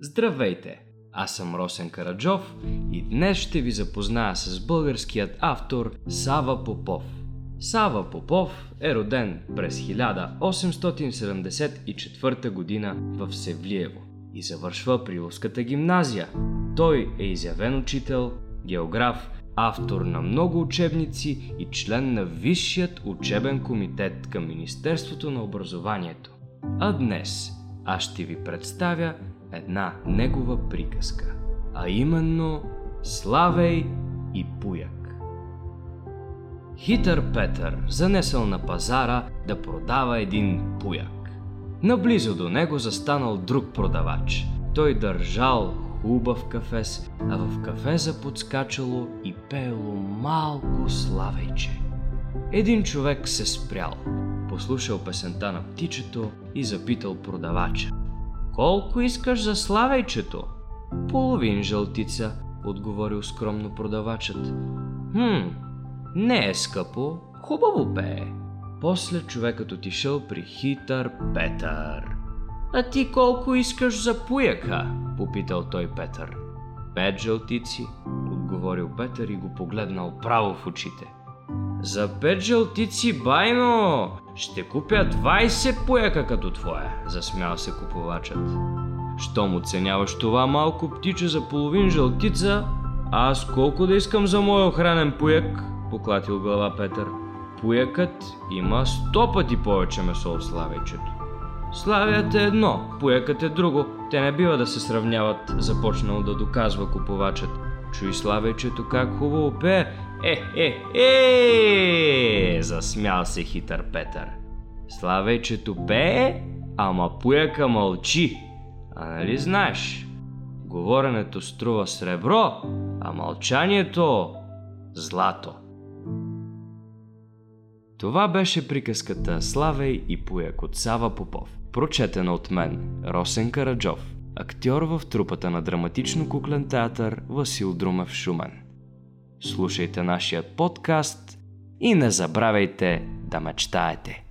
Здравейте! Аз съм Росен Караджов и днес ще ви запозная с българският автор Сава Попов. Сава Попов е роден през 1874 година в Севлиево и завършва Приловската гимназия. Той е изявен учител, географ, автор на много учебници и член на Висшият учебен комитет към Министерството на образованието. А днес аз ще ви представя една негова приказка, а именно Славей и Пуяк. Хитър Петър занесъл на пазара да продава един пуяк. Наблизо до него застанал друг продавач. Той държал хубав кафес, а в кафеза подскачало и пеело малко славейче. Един човек се спрял, послушал песента на птичето и запитал продавача. Колко искаш за славейчето? Половин жълтица, отговорил скромно продавачът. Хм, не е скъпо, хубаво пее. После човекът отишъл при хитър Петър. А ти колко искаш за пуяка? Попитал той Петър. Пет жълтици, отговорил Петър и го погледнал право в очите. За пет жълтици, байно! Ще купя 20 пояка като твоя, засмял се купувачът. Щом оценяваш това малко птиче за половин жълтица, аз колко да искам за мой охранен пояк? Поклатил глава Петър. Поякът има сто пъти повече месо от славейчето. Славят е едно, поякът е друго. Те не бива да се сравняват, започнал да доказва купувачът. Чуй славейчето как хубаво пее. Е, е, е, засмял се хитър Петър. Славейчето пее, ама пуяка мълчи. А нали знаеш? Говоренето струва сребро, а мълчанието злато. Това беше приказката Славей и Пуяк от Сава Попов, прочетена от мен, Росен Караджов, актьор в трупата на драматично-куклен театър Васил Друмев Шумен. Слушайте нашия подкаст и не забравяйте да мечтаете.